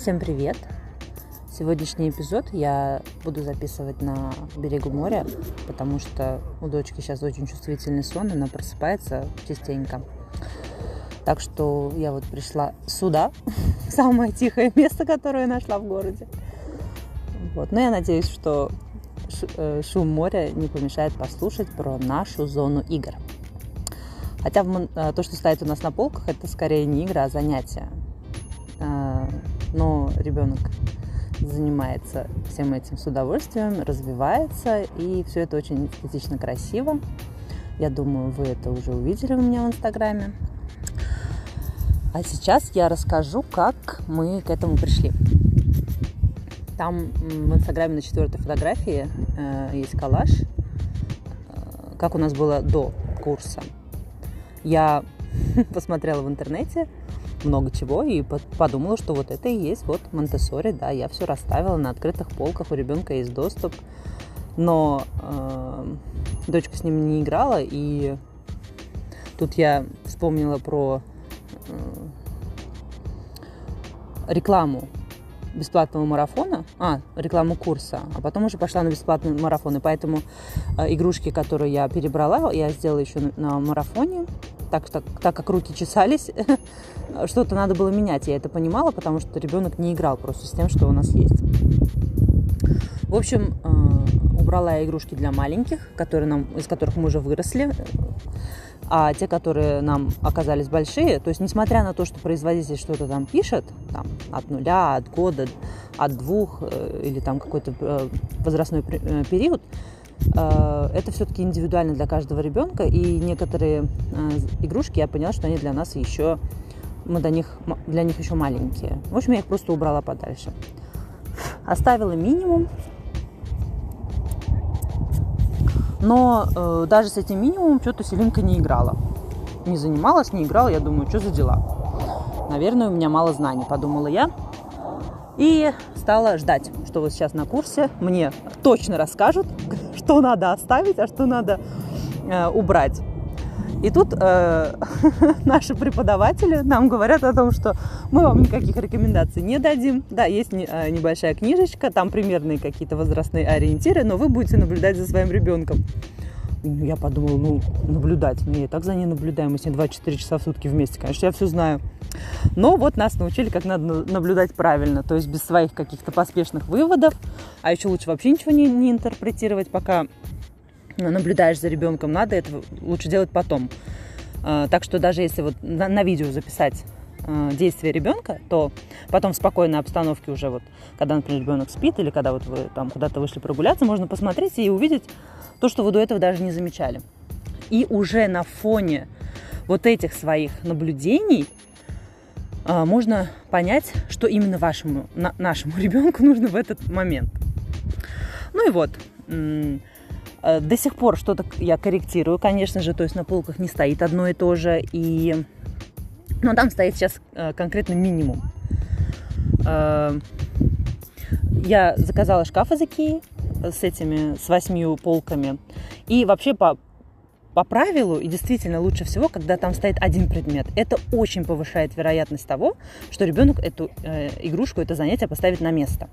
Всем привет! Сегодняшний эпизод я буду записывать на берегу моря, потому что у дочки сейчас очень чувствительный сон, она просыпается частенько. Так что я вот пришла сюда, самое тихое место, которое я нашла в городе. Вот. Но я надеюсь, что э, шум моря не помешает послушать про нашу зону игр. Хотя э, то, что стоит у нас на полках, это скорее не игра, а занятие. Но ребенок занимается всем этим с удовольствием, развивается, и все это очень эстетично красиво. Я думаю, вы это уже увидели у меня в Инстаграме. А сейчас я расскажу, как мы к этому пришли. Там в Инстаграме на четвертой фотографии э, есть коллаж, э, как у нас было до курса. Я посмотрела в интернете много чего и подумала, что вот это и есть вот Монтессори, да, я все расставила на открытых полках, у ребенка есть доступ, но э, дочка с ним не играла, и тут я вспомнила про э, рекламу бесплатного марафона, а, рекламу курса, а потом уже пошла на бесплатный марафон. И поэтому э, игрушки, которые я перебрала, я сделала еще на, на марафоне. Так, так, так как руки чесались, что-то надо было менять. Я это понимала, потому что ребенок не играл просто с тем, что у нас есть. В общем, э, убрала я игрушки для маленьких, которые нам, из которых мы уже выросли. А те, которые нам оказались большие, то есть несмотря на то, что производитель что-то там пишет, там, от нуля, от года, от двух э, или там какой-то э, возрастной период, это все-таки индивидуально для каждого ребенка, и некоторые игрушки я поняла, что они для нас еще, мы до них, для них еще маленькие. В общем, я их просто убрала подальше. Оставила минимум, Но э, даже с этим минимумом что-то Селинка не играла. Не занималась, не играла. Я думаю, что за дела? Наверное, у меня мало знаний, подумала я. И стала ждать, что вот сейчас на курсе мне точно расскажут, что надо оставить, а что надо э, убрать. И тут э, наши преподаватели нам говорят о том, что мы вам никаких рекомендаций не дадим. Да, есть не, э, небольшая книжечка, там примерные какие-то возрастные ориентиры, но вы будете наблюдать за своим ребенком. Я подумала, ну, наблюдать. Ну, я и так за ней наблюдаю. Мы с ней 24 часа в сутки вместе. Конечно, я все знаю. Но вот нас научили, как надо наблюдать правильно. То есть без своих каких-то поспешных выводов. А еще лучше вообще ничего не, не интерпретировать, пока наблюдаешь за ребенком, надо это лучше делать потом. А, так что даже если вот на, на видео записать а, действия ребенка, то потом в спокойной обстановке уже вот, когда, например, ребенок спит или когда вот вы там куда-то вышли прогуляться, можно посмотреть и увидеть то, что вы до этого даже не замечали. И уже на фоне вот этих своих наблюдений а, можно понять, что именно вашему, на, нашему ребенку нужно в этот момент. Ну и вот, Э, до сих пор что-то я корректирую, конечно же, то есть на полках не стоит одно и то же, и... но там стоит сейчас э, конкретно минимум. Э, я заказала шкаф из Икеи с этими, с восьмью полками. И вообще по, по правилу, и действительно лучше всего, когда там стоит один предмет. Это очень повышает вероятность того, что ребенок эту э, игрушку, это занятие поставит на место.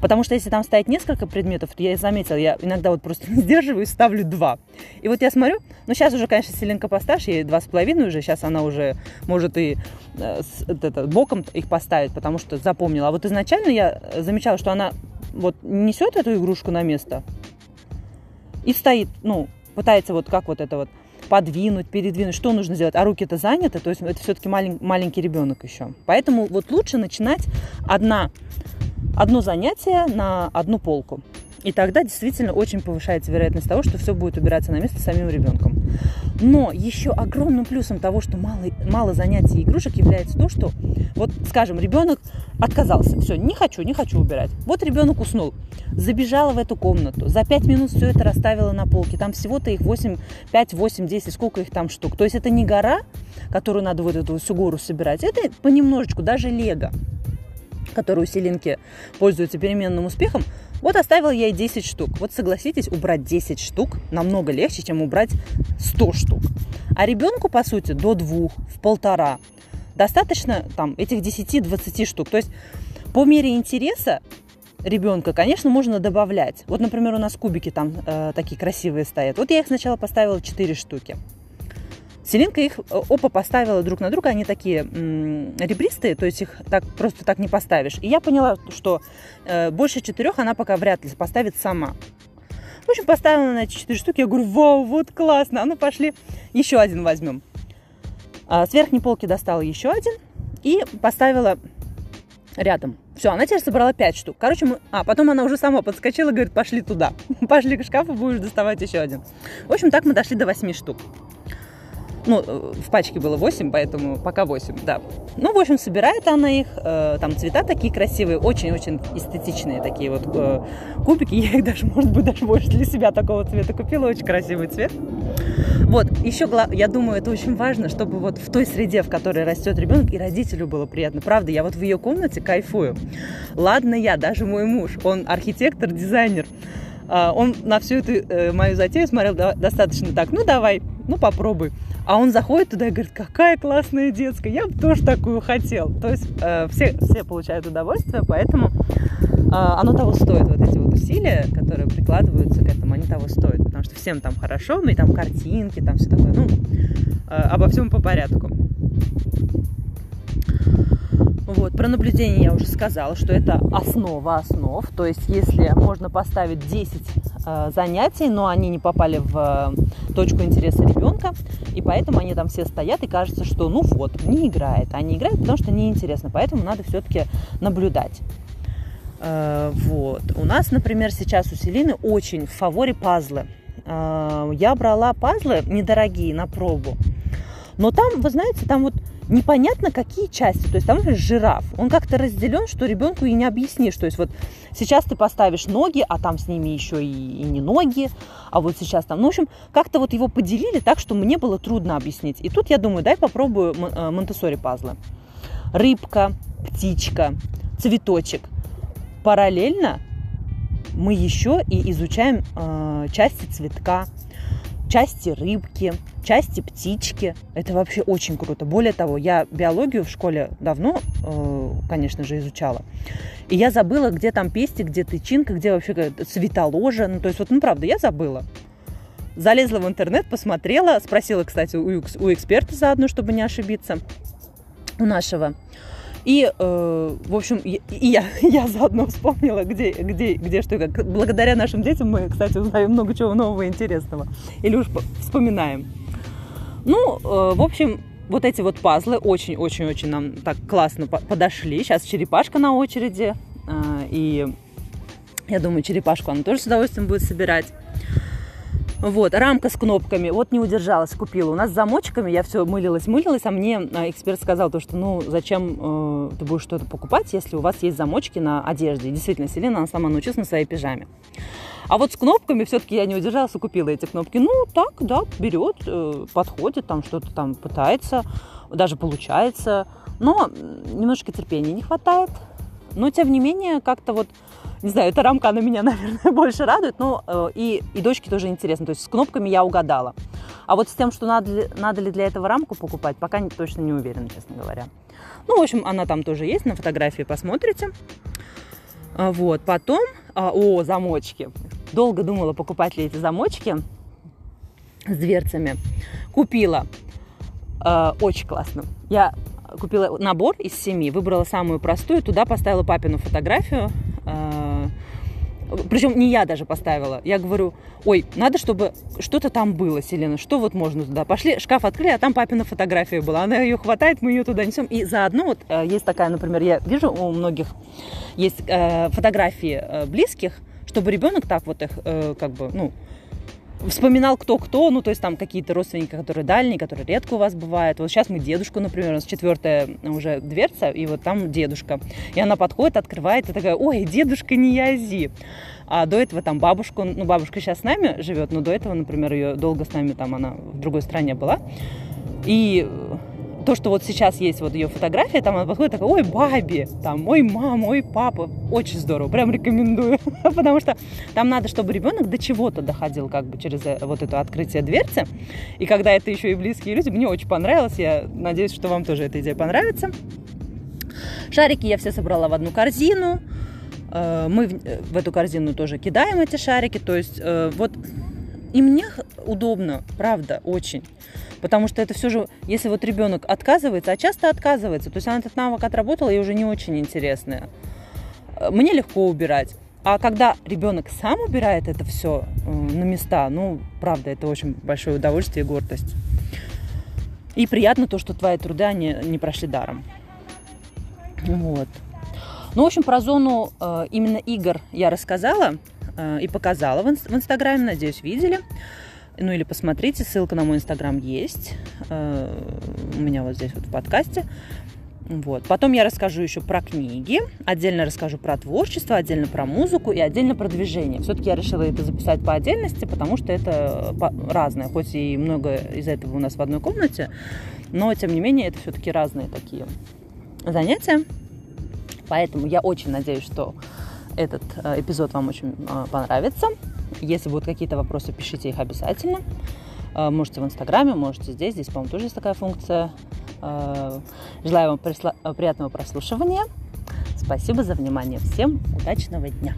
Потому что если там стоит несколько предметов, то я заметила, я иногда вот просто не сдерживаюсь, ставлю два. И вот я смотрю, ну сейчас уже, конечно, Селенка постарше, ей два с половиной уже, сейчас она уже может и э, это, боком их поставить, потому что запомнила. А вот изначально я замечала, что она вот несет эту игрушку на место и стоит, ну, пытается вот как вот это вот подвинуть, передвинуть, что нужно сделать, а руки-то заняты, то есть это все-таки малень, маленький ребенок еще. Поэтому вот лучше начинать одна одно занятие на одну полку. И тогда действительно очень повышается вероятность того, что все будет убираться на место самим ребенком. Но еще огромным плюсом того, что мало, мало занятий игрушек, является то, что, вот, скажем, ребенок отказался, все, не хочу, не хочу убирать. Вот ребенок уснул, забежала в эту комнату, за 5 минут все это расставила на полке, там всего-то их 8, 5, 8, 10, сколько их там штук. То есть это не гора, которую надо вот эту всю гору собирать, это понемножечку, даже лего которые у Селинки пользуются переменным успехом, вот оставила я ей 10 штук. Вот согласитесь, убрать 10 штук намного легче, чем убрать 100 штук. А ребенку, по сути, до двух, в полтора, достаточно там этих 10-20 штук. То есть по мере интереса ребенка, конечно, можно добавлять. Вот, например, у нас кубики там э, такие красивые стоят. Вот я их сначала поставила 4 штуки. Селинка их э, опа поставила друг на друга, они такие м, ребристые, то есть их так просто так не поставишь. И я поняла, что э, больше четырех она пока вряд ли поставит сама. В общем, поставила на эти четыре штуки, я говорю, вау, вот классно, а ну пошли, еще один возьмем. А, с верхней полки достала еще один и поставила рядом. Все, она теперь собрала 5 штук. Короче, мы... А, потом она уже сама подскочила говорит, пошли туда. пошли к шкафу, будешь доставать еще один. В общем, так мы дошли до 8 штук. Ну, э, в пачке было 8, поэтому пока 8, да. Ну, в общем, собирает она их. Э, там цвета такие красивые, очень-очень эстетичные такие вот э, кубики. Я их даже, может быть, даже больше для себя такого цвета купила. Очень красивый цвет. Вот, еще, я думаю, это очень важно, чтобы вот в той среде, в которой растет ребенок, и родителю было приятно. Правда, я вот в ее комнате кайфую. Ладно я, даже мой муж, он архитектор, дизайнер. А, он на всю эту мою затею смотрел достаточно так, ну давай, ну попробуй. А он заходит туда и говорит, какая классная детская, я бы тоже такую хотел. То есть э, все, все получают удовольствие, поэтому э, оно того стоит, вот эти вот усилия, которые прикладываются к этому, они того стоят, потому что всем там хорошо, ну и там картинки, там все такое, ну, э, обо всем по порядку. Вот, про наблюдение я уже сказала, что это основа основ. То есть, если можно поставить 10 э, занятий, но они не попали в э, точку интереса ребенка, поэтому они там все стоят, и кажется, что ну вот, не играет. А не играет, потому что неинтересно. Поэтому надо все-таки наблюдать. Э, вот. У нас, например, сейчас у Селины очень в фаворе пазлы. Э, я брала пазлы недорогие на пробу. Но там, вы знаете, там вот непонятно какие части. То есть там, например, жираф, он как-то разделен, что ребенку и не объяснишь. То есть вот сейчас ты поставишь ноги, а там с ними еще и, и не ноги, а вот сейчас там, ну, в общем, как-то вот его поделили так, что мне было трудно объяснить. И тут я думаю, дай попробую э, монтессори пазлы. Рыбка, птичка, цветочек. Параллельно мы еще и изучаем э, части цветка, части рыбки, части птички. Это вообще очень круто. Более того, я биологию в школе давно, э, конечно же, изучала. И я забыла, где там пестик, где тычинка, где вообще цветоложа. Ну, то есть, вот, ну, правда, я забыла. Залезла в интернет, посмотрела, спросила, кстати, у, у эксперта заодно, чтобы не ошибиться, у нашего. И, э, в общем, и я, я заодно вспомнила, где, где, где что и как. Благодаря нашим детям мы, кстати, узнаем много чего нового и интересного. Или уж вспоминаем. Ну, э, в общем, вот эти вот пазлы очень-очень-очень нам так классно подошли. Сейчас черепашка на очереди. Э, и я думаю, черепашку она тоже с удовольствием будет собирать. Вот, рамка с кнопками. Вот не удержалась, купила. У нас с замочками я все мылилась, мылилась, а мне а, эксперт сказал то, что ну зачем э, ты будешь что-то покупать, если у вас есть замочки на одежде. И действительно, Селена, она сама научилась на своей пижаме. А вот с кнопками все-таки я не удержалась и купила эти кнопки. Ну, так, да, берет, э, подходит, там что-то там пытается, даже получается. Но немножко терпения не хватает. Но, тем не менее, как-то вот не знаю, эта рамка, она меня, наверное, больше радует, но э, и, и дочке тоже интересно. То есть с кнопками я угадала. А вот с тем, что надо ли, надо ли для этого рамку покупать, пока не, точно не уверена, честно говоря. Ну, в общем, она там тоже есть, на фотографии посмотрите. А, вот, потом, а, о, замочки. Долго думала, покупать ли эти замочки с дверцами. Купила. Э, очень классно. Я купила набор из семи, выбрала самую простую, туда поставила папину фотографию, а, причем не я даже поставила. Я говорю, ой, надо, чтобы что-то там было, Селена, что вот можно туда. Пошли, шкаф открыли, а там папина фотография была. Она ее хватает, мы ее туда несем. И заодно вот э, есть такая, например, я вижу у многих есть э, фотографии э, близких, чтобы ребенок так вот их, как бы, ну, вспоминал кто-кто, ну, то есть там какие-то родственники, которые дальние, которые редко у вас бывают. Вот сейчас мы дедушку, например, у нас четвертая уже дверца, и вот там дедушка. И она подходит, открывает, и такая, ой, дедушка не язи. А до этого там бабушку, ну, бабушка сейчас с нами живет, но до этого, например, ее долго с нами там, она в другой стране была. И то, что вот сейчас есть вот ее фотография, там она подходит такая, ой, баби, там, ой, мама, ой, папа. Очень здорово, прям рекомендую. Потому что там надо, чтобы ребенок до чего-то доходил как бы через э, вот это открытие дверцы. И когда это еще и близкие люди, мне очень понравилось. Я надеюсь, что вам тоже эта идея понравится. Шарики я все собрала в одну корзину. Э, мы в эту корзину тоже кидаем эти шарики. То есть вот и мне удобно, правда, очень. Потому что это все же, если вот ребенок отказывается, а часто отказывается, то есть она этот навык отработала и уже не очень интересная. Э, мне легко убирать. А когда ребенок сам убирает это все э, на места, ну, правда, это очень большое удовольствие и гордость. И приятно то, что твои труды, они не прошли даром. Вот. Ну, в общем, про зону э, именно игр я рассказала. И показала в Инстаграме, надеюсь, видели. Ну или посмотрите, ссылка на мой Инстаграм есть. Э, у меня вот здесь вот в подкасте. Вот. Потом я расскажу еще про книги, отдельно расскажу про творчество, отдельно про музыку и отдельно про движение. Все-таки я решила это записать по отдельности, потому что это разное. Хоть и много из этого у нас в одной комнате, но тем не менее это все-таки разные такие занятия. Поэтому я очень надеюсь, что этот э, эпизод вам очень э, понравится. Если будут какие-то вопросы, пишите их обязательно. Э, можете в Инстаграме, можете здесь. Здесь, по-моему, тоже есть такая функция. Желаю вам приятного прослушивания. Спасибо за внимание. Всем удачного дня.